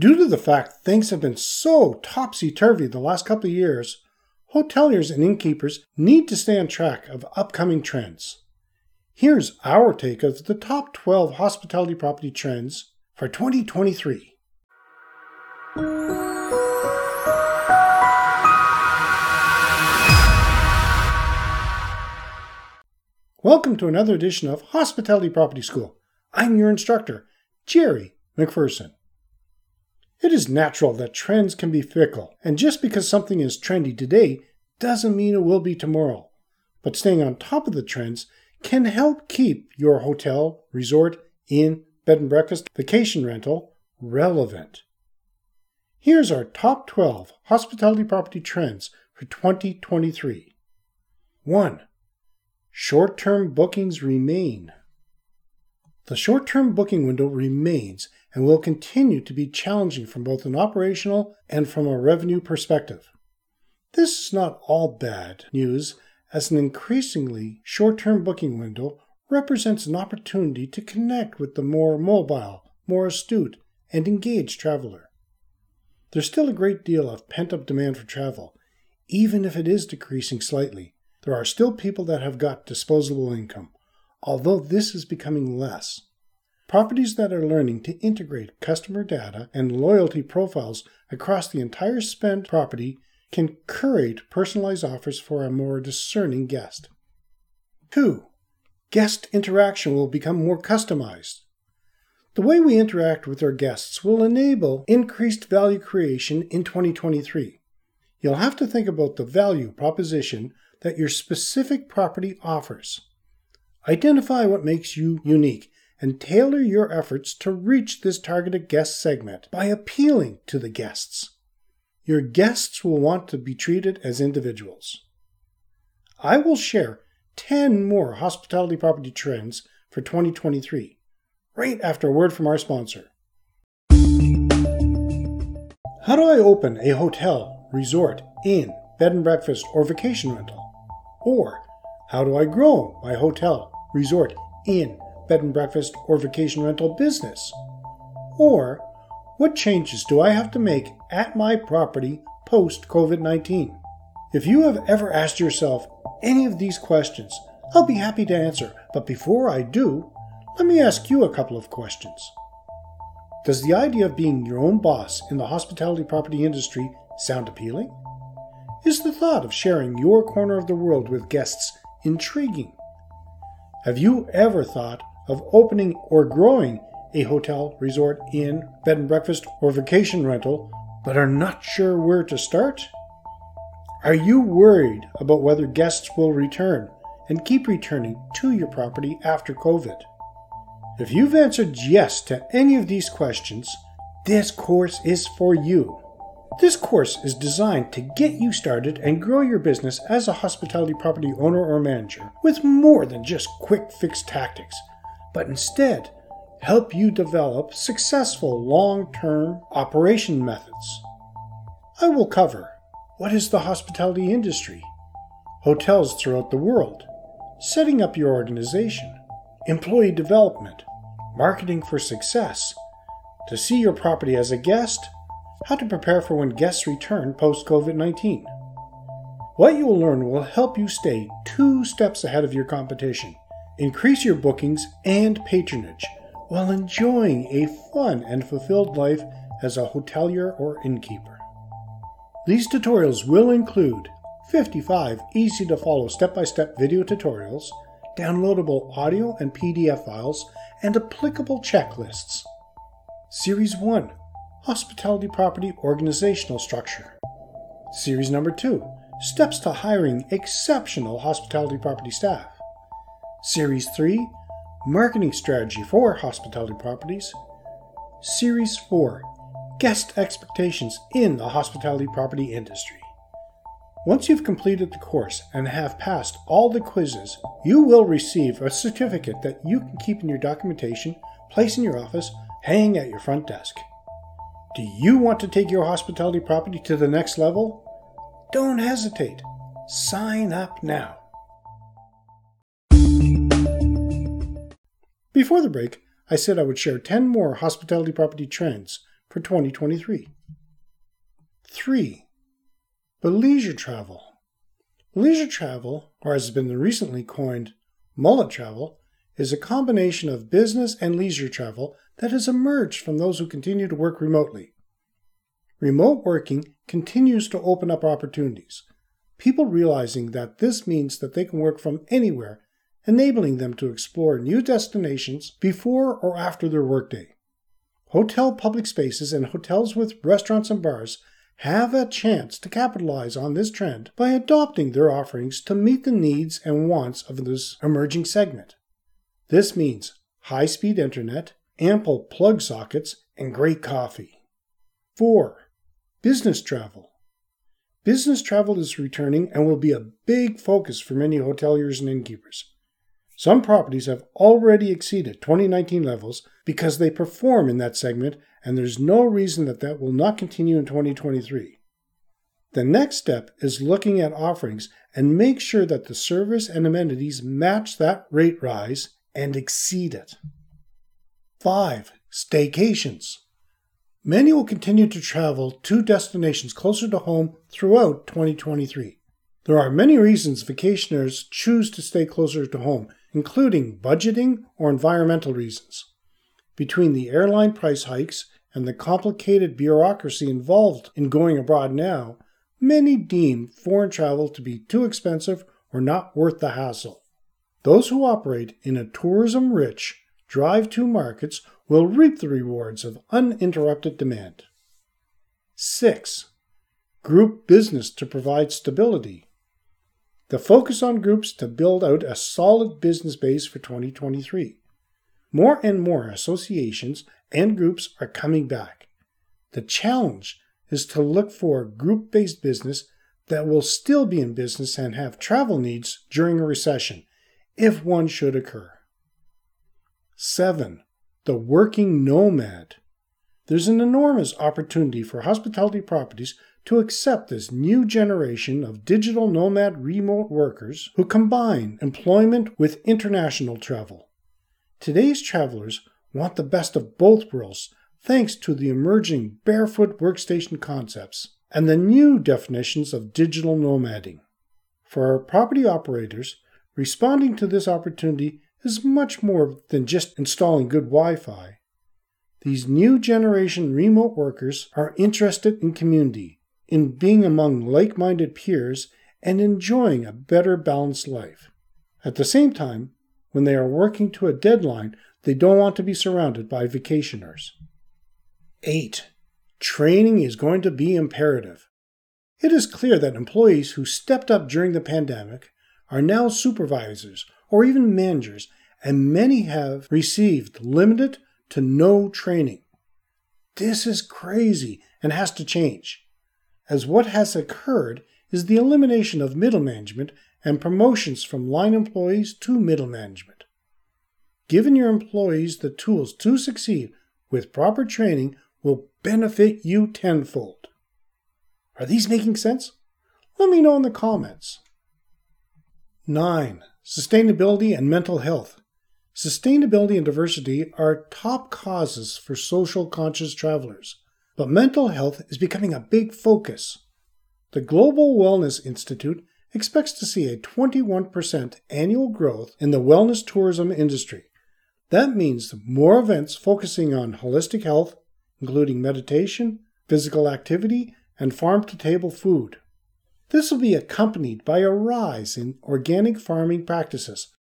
Due to the fact things have been so topsy turvy the last couple of years, hoteliers and innkeepers need to stay on track of upcoming trends. Here's our take of the top 12 hospitality property trends for 2023. Welcome to another edition of Hospitality Property School. I'm your instructor, Jerry McPherson. It is natural that trends can be fickle, and just because something is trendy today doesn't mean it will be tomorrow. But staying on top of the trends can help keep your hotel, resort, inn, bed and breakfast, vacation rental relevant. Here's our top 12 hospitality property trends for 2023. 1. Short term bookings remain. The short term booking window remains and will continue to be challenging from both an operational and from a revenue perspective. This is not all bad news, as an increasingly short term booking window represents an opportunity to connect with the more mobile, more astute, and engaged traveler. There's still a great deal of pent up demand for travel, even if it is decreasing slightly. There are still people that have got disposable income, although this is becoming less. Properties that are learning to integrate customer data and loyalty profiles across the entire spend property can curate personalized offers for a more discerning guest. 2. Guest interaction will become more customized. The way we interact with our guests will enable increased value creation in 2023. You'll have to think about the value proposition that your specific property offers. Identify what makes you unique and tailor your efforts to reach this targeted guest segment by appealing to the guests. Your guests will want to be treated as individuals. I will share 10 more hospitality property trends for 2023, right after a word from our sponsor. How do I open a hotel, resort, inn, bed and breakfast, or vacation rental? Or how do I grow my hotel, resort, inn, bed and breakfast, or vacation rental business? Or, what changes do I have to make at my property post COVID 19? If you have ever asked yourself any of these questions, I'll be happy to answer. But before I do, let me ask you a couple of questions. Does the idea of being your own boss in the hospitality property industry sound appealing? Is the thought of sharing your corner of the world with guests intriguing? Have you ever thought of opening or growing a hotel, resort, inn, bed and breakfast, or vacation rental, but are not sure where to start? Are you worried about whether guests will return and keep returning to your property after COVID? If you've answered yes to any of these questions, this course is for you. This course is designed to get you started and grow your business as a hospitality property owner or manager with more than just quick fix tactics but instead help you develop successful long term operation methods. I will cover what is the hospitality industry, hotels throughout the world, setting up your organization, employee development, marketing for success, to see your property as a guest, how to prepare for when guests return post COVID 19. What you will learn will help you stay two steps ahead of your competition increase your bookings and patronage while enjoying a fun and fulfilled life as a hotelier or innkeeper. These tutorials will include 55 easy to follow step by step video tutorials, downloadable audio and PDF files, and applicable checklists. Series 1 Hospitality Property Organizational Structure. Series number 2 Steps to Hiring Exceptional Hospitality Property Staff. Series 3 Marketing Strategy for Hospitality Properties. Series 4 guest expectations in the hospitality property industry. Once you've completed the course and have passed all the quizzes, you will receive a certificate that you can keep in your documentation, place in your office, hang at your front desk. Do you want to take your hospitality property to the next level? Don't hesitate. Sign up now. Before the break, I said I would share 10 more hospitality property trends for 2023. 3. Bleisure travel. Leisure travel, or as has been recently coined, mullet travel, is a combination of business and leisure travel that has emerged from those who continue to work remotely. Remote working continues to open up opportunities, people realizing that this means that they can work from anywhere, enabling them to explore new destinations before or after their workday. Hotel public spaces and hotels with restaurants and bars have a chance to capitalize on this trend by adopting their offerings to meet the needs and wants of this emerging segment. This means high speed internet, ample plug sockets, and great coffee. 4. Business travel. Business travel is returning and will be a big focus for many hoteliers and innkeepers. Some properties have already exceeded 2019 levels because they perform in that segment, and there's no reason that that will not continue in 2023. The next step is looking at offerings and make sure that the service and amenities match that rate rise and exceed it. 5. Staycations. Many will continue to travel to destinations closer to home throughout 2023. There are many reasons vacationers choose to stay closer to home, including budgeting or environmental reasons. Between the airline price hikes and the complicated bureaucracy involved in going abroad now, many deem foreign travel to be too expensive or not worth the hassle. Those who operate in a tourism rich, drive to markets will reap the rewards of uninterrupted demand. 6. Group business to provide stability. The focus on groups to build out a solid business base for 2023. More and more associations and groups are coming back. The challenge is to look for group based business that will still be in business and have travel needs during a recession, if one should occur. 7. The working nomad. There's an enormous opportunity for hospitality properties to accept this new generation of digital nomad remote workers who combine employment with international travel. Today's travelers want the best of both worlds thanks to the emerging barefoot workstation concepts and the new definitions of digital nomading. For our property operators, responding to this opportunity is much more than just installing good Wi Fi. These new generation remote workers are interested in community in being among like minded peers and enjoying a better balanced life. At the same time, when they are working to a deadline, they don't want to be surrounded by vacationers. 8. Training is going to be imperative. It is clear that employees who stepped up during the pandemic are now supervisors or even managers, and many have received limited to no training. This is crazy and has to change as what has occurred is the elimination of middle management and promotions from line employees to middle management. Giving your employees the tools to succeed with proper training will benefit you tenfold. Are these making sense? Let me know in the comments. 9. Sustainability and mental health. Sustainability and diversity are top causes for social conscious travelers. But mental health is becoming a big focus. The Global Wellness Institute expects to see a 21% annual growth in the wellness tourism industry. That means more events focusing on holistic health, including meditation, physical activity, and farm to table food. This will be accompanied by a rise in organic farming practices,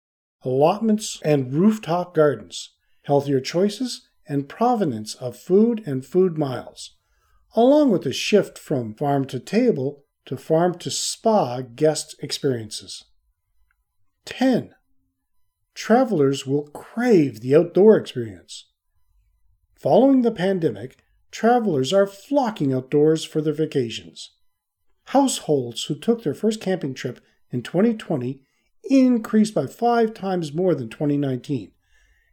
allotments and rooftop gardens, healthier choices, and provenance of food and food miles, along with a shift from farm to table to farm to spa guest experiences. 10. Travelers will crave the outdoor experience. Following the pandemic, travelers are flocking outdoors for their vacations. Households who took their first camping trip in 2020 increased by five times more than 2019,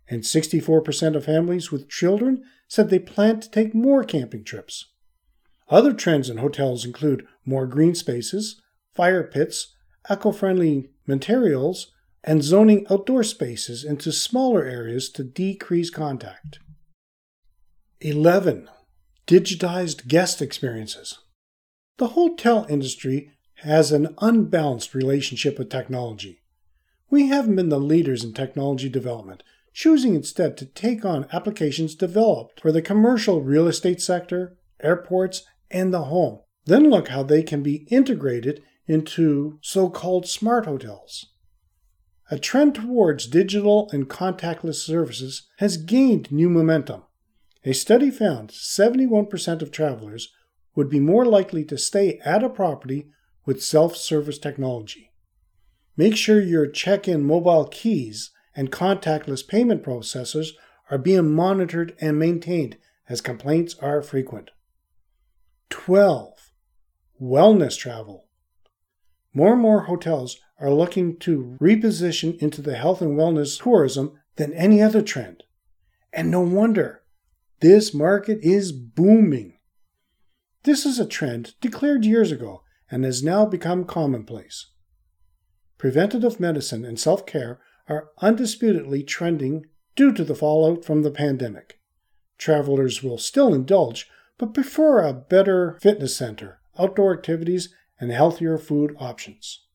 and 64% of families with children said they plan to take more camping trips. Other trends in hotels include more green spaces, fire pits, eco friendly materials, and zoning outdoor spaces into smaller areas to decrease contact. 11. Digitized guest experiences. The hotel industry has an unbalanced relationship with technology. We haven't been the leaders in technology development, choosing instead to take on applications developed for the commercial real estate sector, airports, and the home. Then look how they can be integrated into so called smart hotels. A trend towards digital and contactless services has gained new momentum. A study found 71% of travelers would be more likely to stay at a property with self service technology. Make sure your check in mobile keys and contactless payment processors are being monitored and maintained as complaints are frequent. 12. Wellness travel. More and more hotels are looking to reposition into the health and wellness tourism than any other trend. And no wonder. This market is booming. This is a trend declared years ago and has now become commonplace. Preventative medicine and self care are undisputedly trending due to the fallout from the pandemic. Travelers will still indulge, but prefer a better fitness center, outdoor activities, and healthier food options.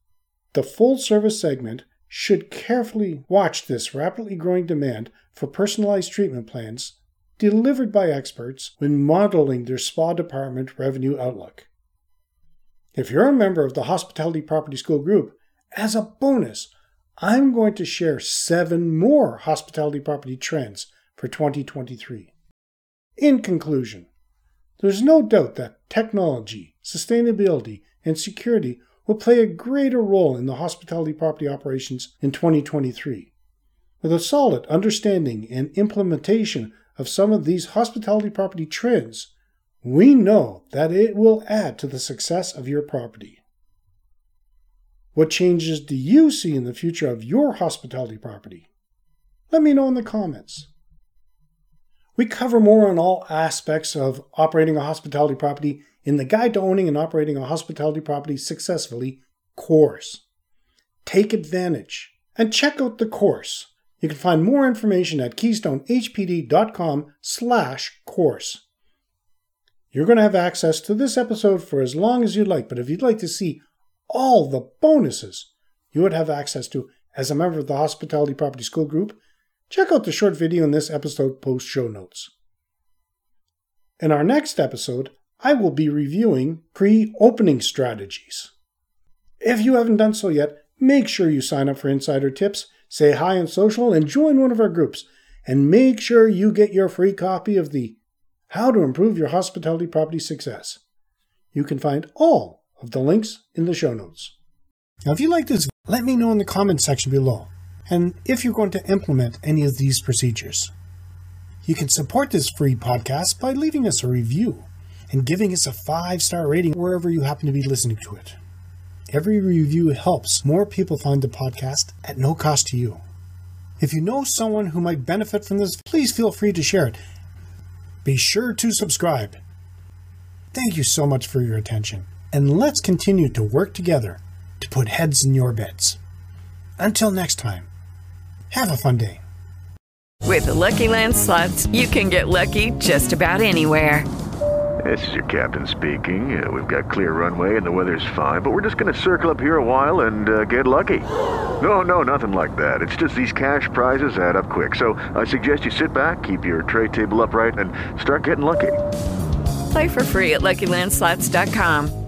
The full service segment should carefully watch this rapidly growing demand for personalized treatment plans delivered by experts when modeling their spa department revenue outlook. If you're a member of the Hospitality Property School group, as a bonus, I'm going to share seven more hospitality property trends for 2023. In conclusion, there's no doubt that technology, sustainability, and security will play a greater role in the hospitality property operations in 2023. With a solid understanding and implementation of some of these hospitality property trends, we know that it will add to the success of your property. What changes do you see in the future of your hospitality property? Let me know in the comments. We cover more on all aspects of operating a hospitality property in the Guide to Owning and Operating a Hospitality Property Successfully course. Take advantage and check out the course. You can find more information at keystonehpd.com slash course. You're going to have access to this episode for as long as you'd like, but if you'd like to see all the bonuses you would have access to as a member of the Hospitality Property School Group, check out the short video in this episode post show notes. In our next episode, I will be reviewing pre opening strategies. If you haven't done so yet, make sure you sign up for insider tips, say hi on social, and join one of our groups. And make sure you get your free copy of the How to Improve Your Hospitality Property Success. You can find all of the links in the show notes. Now, if you like this, let me know in the comments section below, and if you're going to implement any of these procedures. You can support this free podcast by leaving us a review and giving us a five star rating wherever you happen to be listening to it. Every review helps more people find the podcast at no cost to you. If you know someone who might benefit from this, please feel free to share it. Be sure to subscribe. Thank you so much for your attention and let's continue to work together to put heads in your beds. Until next time, have a fun day. With the Lucky Land slots, you can get lucky just about anywhere. This is your captain speaking. Uh, we've got clear runway and the weather's fine, but we're just going to circle up here a while and uh, get lucky. No, no, nothing like that. It's just these cash prizes add up quick. So I suggest you sit back, keep your tray table upright, and start getting lucky. Play for free at LuckyLandSlots.com.